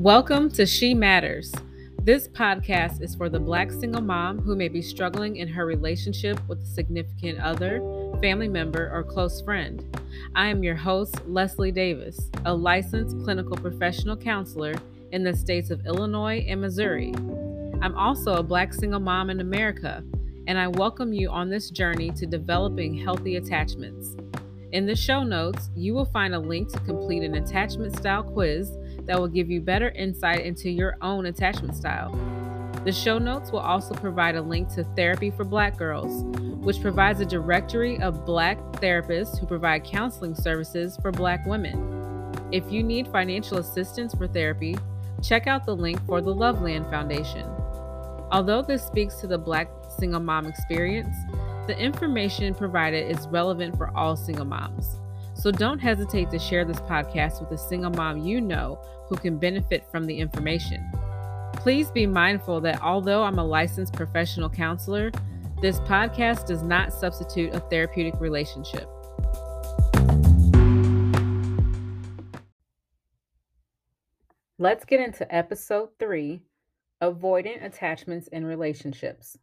Welcome to She Matters. This podcast is for the Black single mom who may be struggling in her relationship with a significant other, family member, or close friend. I am your host, Leslie Davis, a licensed clinical professional counselor in the states of Illinois and Missouri. I'm also a Black single mom in America, and I welcome you on this journey to developing healthy attachments. In the show notes, you will find a link to complete an attachment style quiz that will give you better insight into your own attachment style. The show notes will also provide a link to Therapy for Black Girls, which provides a directory of Black therapists who provide counseling services for Black women. If you need financial assistance for therapy, check out the link for the Loveland Foundation. Although this speaks to the Black single mom experience, the information provided is relevant for all single moms. So don't hesitate to share this podcast with a single mom you know who can benefit from the information. Please be mindful that although I'm a licensed professional counselor, this podcast does not substitute a therapeutic relationship. Let's get into episode three Avoidant Attachments in Relationships.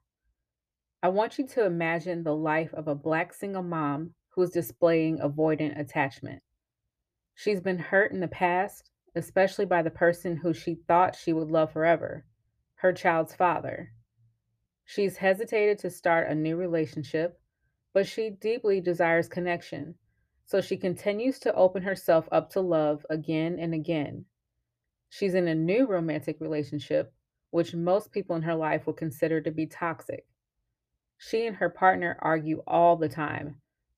I want you to imagine the life of a Black single mom who is displaying avoidant attachment. She's been hurt in the past, especially by the person who she thought she would love forever, her child's father. She's hesitated to start a new relationship, but she deeply desires connection, so she continues to open herself up to love again and again. She's in a new romantic relationship, which most people in her life would consider to be toxic. She and her partner argue all the time,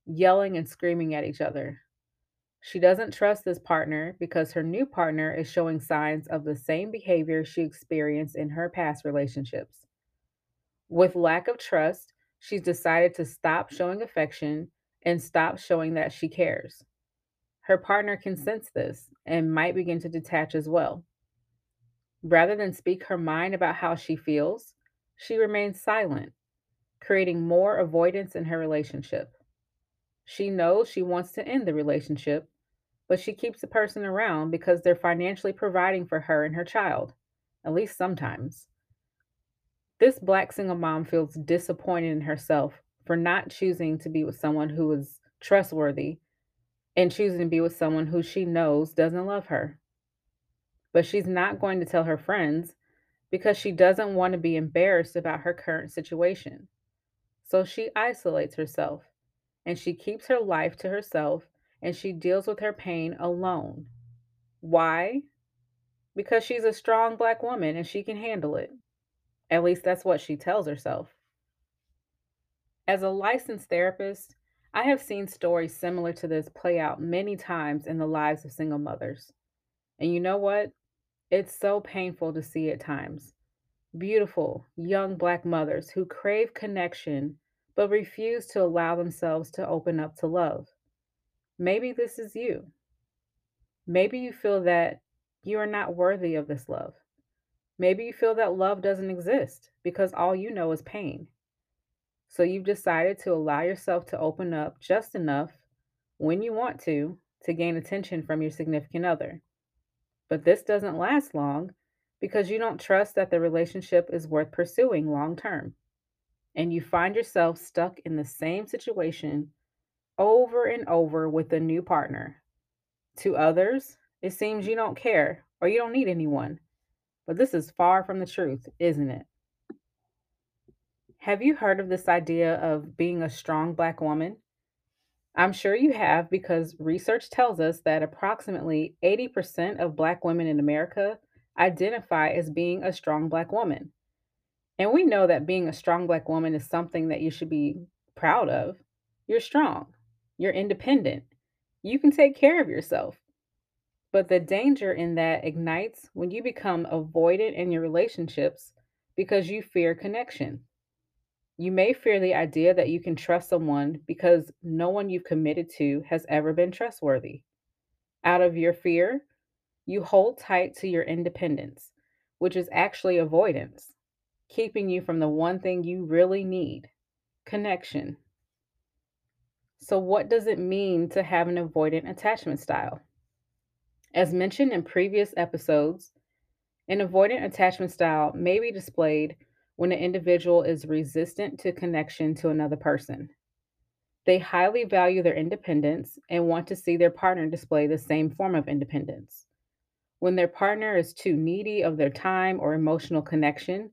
yelling and screaming at each other. She doesn't trust this partner because her new partner is showing signs of the same behavior she experienced in her past relationships. With lack of trust, she's decided to stop showing affection and stop showing that she cares. Her partner can sense this and might begin to detach as well. Rather than speak her mind about how she feels, she remains silent, creating more avoidance in her relationship. She knows she wants to end the relationship, but she keeps the person around because they're financially providing for her and her child, at least sometimes. This black single mom feels disappointed in herself for not choosing to be with someone who is trustworthy and choosing to be with someone who she knows doesn't love her. But she's not going to tell her friends because she doesn't want to be embarrassed about her current situation. So she isolates herself and she keeps her life to herself and she deals with her pain alone. Why? Because she's a strong black woman and she can handle it. At least that's what she tells herself. As a licensed therapist, I have seen stories similar to this play out many times in the lives of single mothers. And you know what? It's so painful to see at times. Beautiful, young Black mothers who crave connection but refuse to allow themselves to open up to love. Maybe this is you. Maybe you feel that you are not worthy of this love. Maybe you feel that love doesn't exist because all you know is pain. So you've decided to allow yourself to open up just enough when you want to to gain attention from your significant other. But this doesn't last long because you don't trust that the relationship is worth pursuing long term and you find yourself stuck in the same situation over and over with a new partner. To others, it seems you don't care or you don't need anyone. But this is far from the truth, isn't it? Have you heard of this idea of being a strong Black woman? I'm sure you have because research tells us that approximately 80% of Black women in America identify as being a strong Black woman. And we know that being a strong Black woman is something that you should be proud of. You're strong, you're independent, you can take care of yourself. But the danger in that ignites when you become avoidant in your relationships because you fear connection. You may fear the idea that you can trust someone because no one you've committed to has ever been trustworthy. Out of your fear, you hold tight to your independence, which is actually avoidance keeping you from the one thing you really need connection. So, what does it mean to have an avoidant attachment style? As mentioned in previous episodes, An avoidant attachment style may be displayed when an individual is resistant to connection to another person. They highly value their independence and want to see their partner display the same form of independence. When their partner is too needy of their time or emotional connection,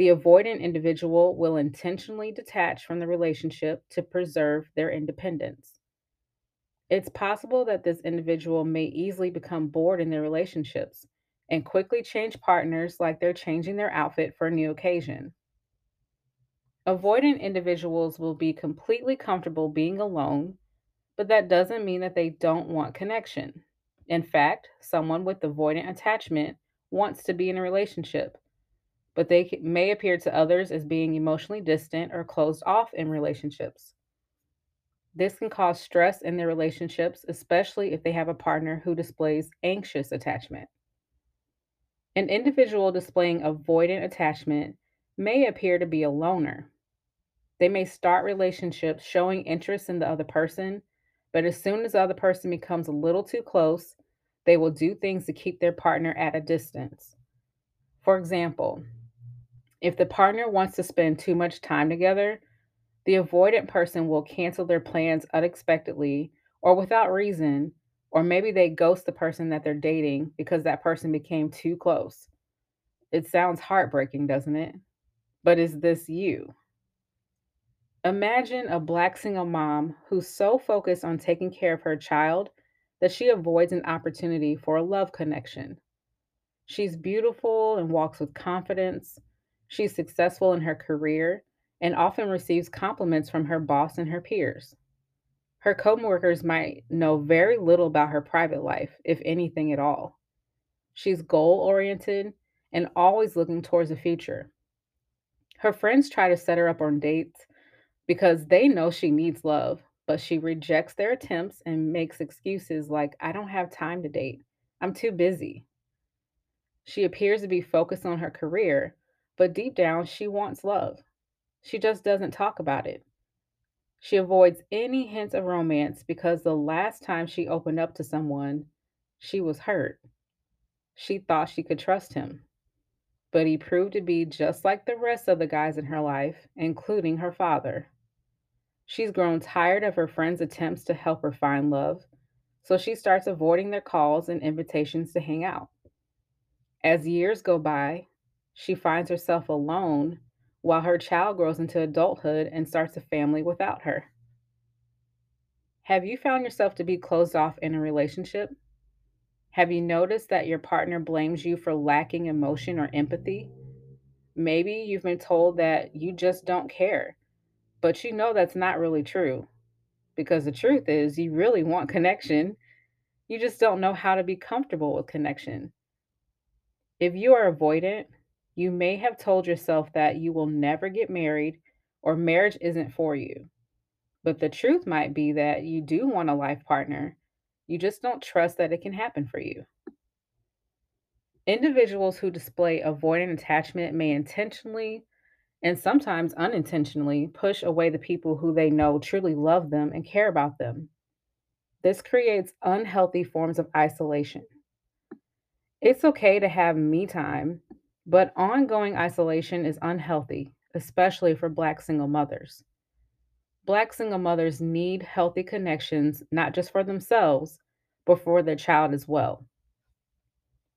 the avoidant individual will intentionally detach from the relationship to preserve their independence. It's possible that this individual may easily become bored in their relationships and quickly change partners like they're changing their outfit for a new occasion. Avoidant individuals will be completely comfortable being alone, but that doesn't mean that they don't want connection. In fact, someone with avoidant attachment wants to be in a relationship, but they may appear to others as being emotionally distant or closed off in relationships. This can cause stress in their relationships, especially if they have a partner who displays anxious attachment. An individual displaying avoidant attachment may appear to be a loner. They may start relationships showing interest in the other person, but as soon as the other person becomes a little too close, they will do things to keep their partner at a distance. For example, if the partner wants to spend too much time together, the avoidant person will cancel their plans unexpectedly or without reason, or maybe they ghost the person that they're dating because that person became too close. It sounds heartbreaking, doesn't it? But is this you? Imagine a black single mom who's so focused on taking care of her child that she avoids an opportunity for a love connection. She's beautiful and walks with confidence. She's successful in her career and often receives compliments from her boss and her peers. Her coworkers might know very little about her private life, if anything at all. She's goal oriented and always looking towards the future. Her friends try to set her up on dates because they know she needs love, but she rejects their attempts and makes excuses like, I don't have time to date. I'm too busy. She appears to be focused on her career, but deep down, she wants love. She just doesn't talk about it. She avoids any hint of romance because the last time she opened up to someone, she was hurt. She thought she could trust him, but he proved to be just like the rest of the guys in her life, including her father. She's grown tired of her friends' attempts to help her find love, so she starts avoiding their calls and invitations to hang out. As years go by, she finds herself alone while her child grows into adulthood and starts a family without her. Have you found yourself to be closed off in a relationship? Have you noticed that your partner blames you for lacking emotion or empathy? Maybe you've been told that you just don't care, but you know that's not really true because the truth is you really want connection. You just don't know how to be comfortable with connection. If you are avoidant, you may have told yourself that you will never get married or marriage isn't for you. But the truth might be that you do want a life partner. You just don't trust that it can happen for you. Individuals who display avoidant attachment may intentionally and sometimes unintentionally push away the people who they know truly love them and care about them. This creates unhealthy forms of isolation. It's okay to have me time, but ongoing isolation is unhealthy, especially for Black single mothers. Black single mothers need healthy connections, not just for themselves, but for their child as well.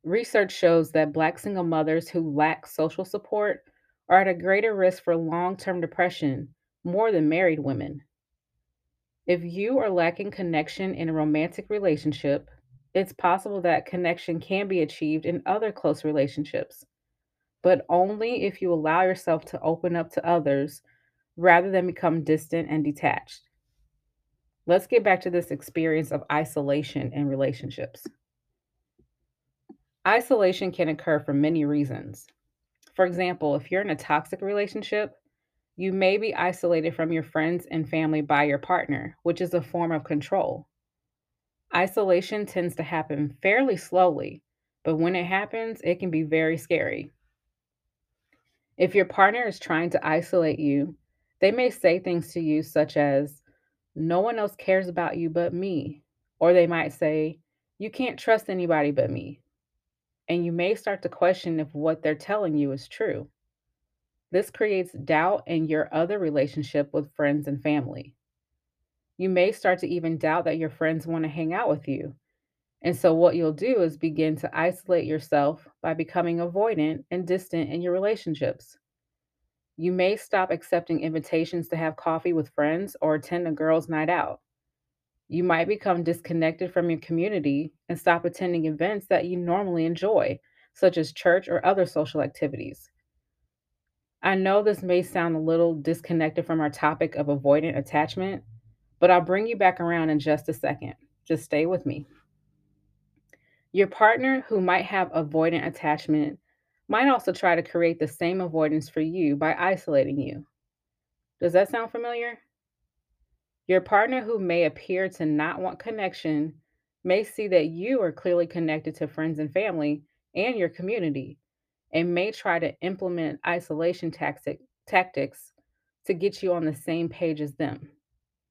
Research shows that Black single mothers who lack social support are at a greater risk for long term depression more than married women. If you are lacking connection in a romantic relationship, it's possible that connection can be achieved in other close relationships, but only if you allow yourself to open up to others rather than become distant and detached. Let's get back to this experience of isolation in relationships. Isolation can occur for many reasons. For example, if you're in a toxic relationship, you may be isolated from your friends and family by your partner, which is a form of control. Isolation tends to happen fairly slowly, but when it happens, it can be very scary. If your partner is trying to isolate you, they may say things to you such as, No one else cares about you but me. Or they might say, You can't trust anybody but me. and you may start to question if what they're telling you is true. This creates doubt in your other relationship with friends and family. You may start to even doubt that your friends want to hang out with you. And so, what you'll do is begin to isolate yourself by becoming avoidant and distant in your relationships. You may stop accepting invitations to have coffee with friends or attend a girls' night out. You might become disconnected from your community and stop attending events that you normally enjoy, such as church or other social activities. I know this may sound a little disconnected from our topic of avoidant attachment, but I'll bring you back around in just a second. Just stay with me. Your partner who might have avoidant attachment might also try to create the same avoidance for you by isolating you. Does that sound familiar? Your partner who may appear to not want connection may see that you are clearly connected to friends and family and your community and may try to implement isolation tactic, tactics to get you on the same page as them,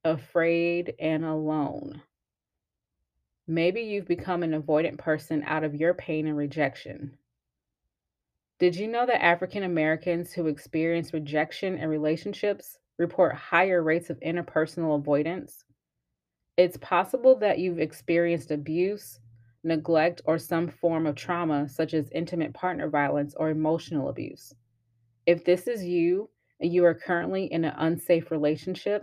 afraid and alone. Maybe you've become an avoidant person out of your pain and rejection. Did you know that African Americans who experience rejection in relationships report higher rates of interpersonal avoidance? It's possible that you've experienced abuse, neglect, or some form of trauma, such as intimate partner violence or emotional abuse. If this is you and you are currently in an unsafe relationship,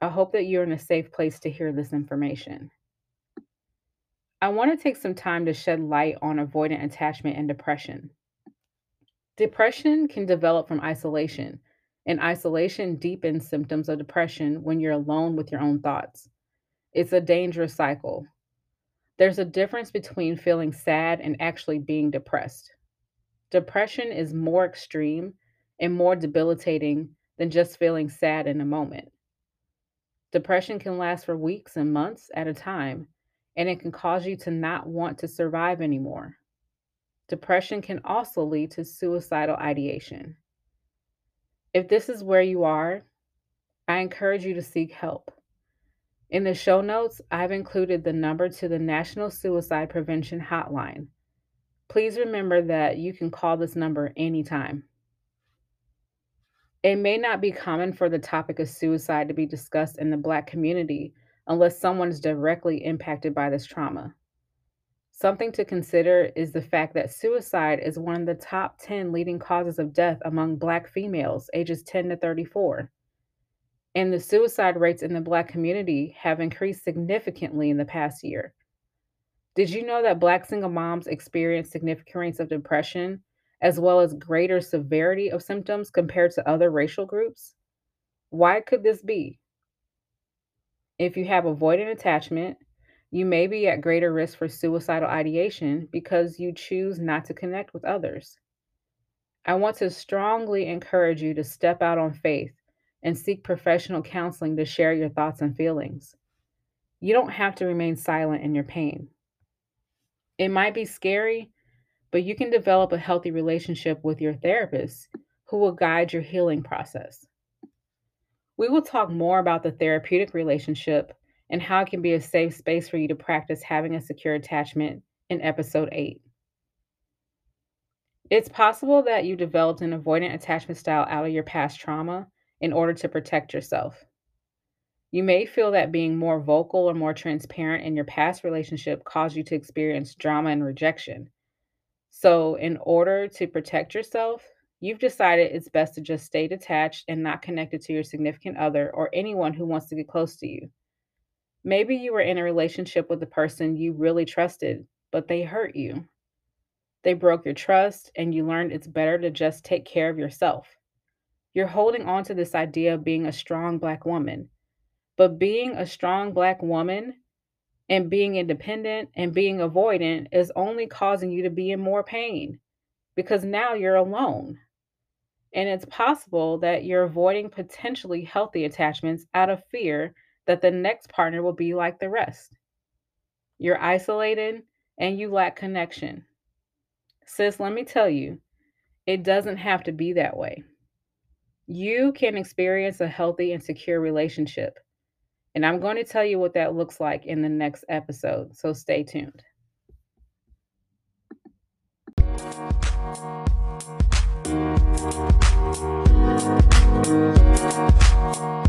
I hope that you're in a safe place to hear this information. I want to take some time to shed light on avoidant attachment and depression. Depression can develop from isolation, and isolation deepens symptoms of depression when you're alone with your own thoughts. It's a dangerous cycle. There's a difference between feeling sad and actually being depressed. Depression is more extreme and more debilitating than just feeling sad in a moment. Depression can last for weeks and months at a time, and it can cause you to not want to survive anymore. Depression can also lead to suicidal ideation. If this is where you are, I encourage you to seek help. In the show notes, I've included the number to the National Suicide Prevention Hotline. Please remember that you can call this number anytime. It may not be common for the topic of suicide to be discussed in the Black community unless someone is directly impacted by this trauma. Something to consider is the fact that suicide is one of the top 10 leading causes of death among Black females ages 10 to 34 and the suicide rates in the Black community have increased significantly in the past year. Did you know that Black single moms experience significant rates of depression, as well as greater severity of symptoms compared to other racial groups? Why could this be? If you have avoidant attachment, you may be at greater risk for suicidal ideation because you choose not to connect with others. I want to strongly encourage you to step out on faith and seek professional counseling to share your thoughts and feelings. You don't have to remain silent in your pain. It might be scary, but you can develop a healthy relationship with your therapist who will guide your healing process. We will talk more about the therapeutic relationship and how it can be a safe space for you to practice having a secure attachment in episode 8. It's possible that you developed an avoidant attachment style out of your past trauma in order to protect yourself. You may feel that being more vocal or more transparent in your past relationship caused you to experience drama and rejection. So, in order to protect yourself, you've decided it's best to just stay detached and not connected to your significant other or anyone who wants to get close to you. Maybe you were in a relationship with a person you really trusted, but they hurt you. They broke your trust, and you learned it's better to just take care of yourself. You're holding on to this idea of being a strong Black woman. But being a strong Black woman and being independent and being avoidant is only causing you to be in more pain because now you're alone. And it's possible that you're avoiding potentially healthy attachments out of fear that the next partner will be like the rest. You're isolated and you lack connection. Sis, let me tell you, it doesn't have to be that way. You can experience a healthy and secure relationship. And I'm going to tell you what that looks like in the next episode. So stay tuned. Thank you.